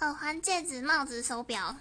耳环戒指帽子手表。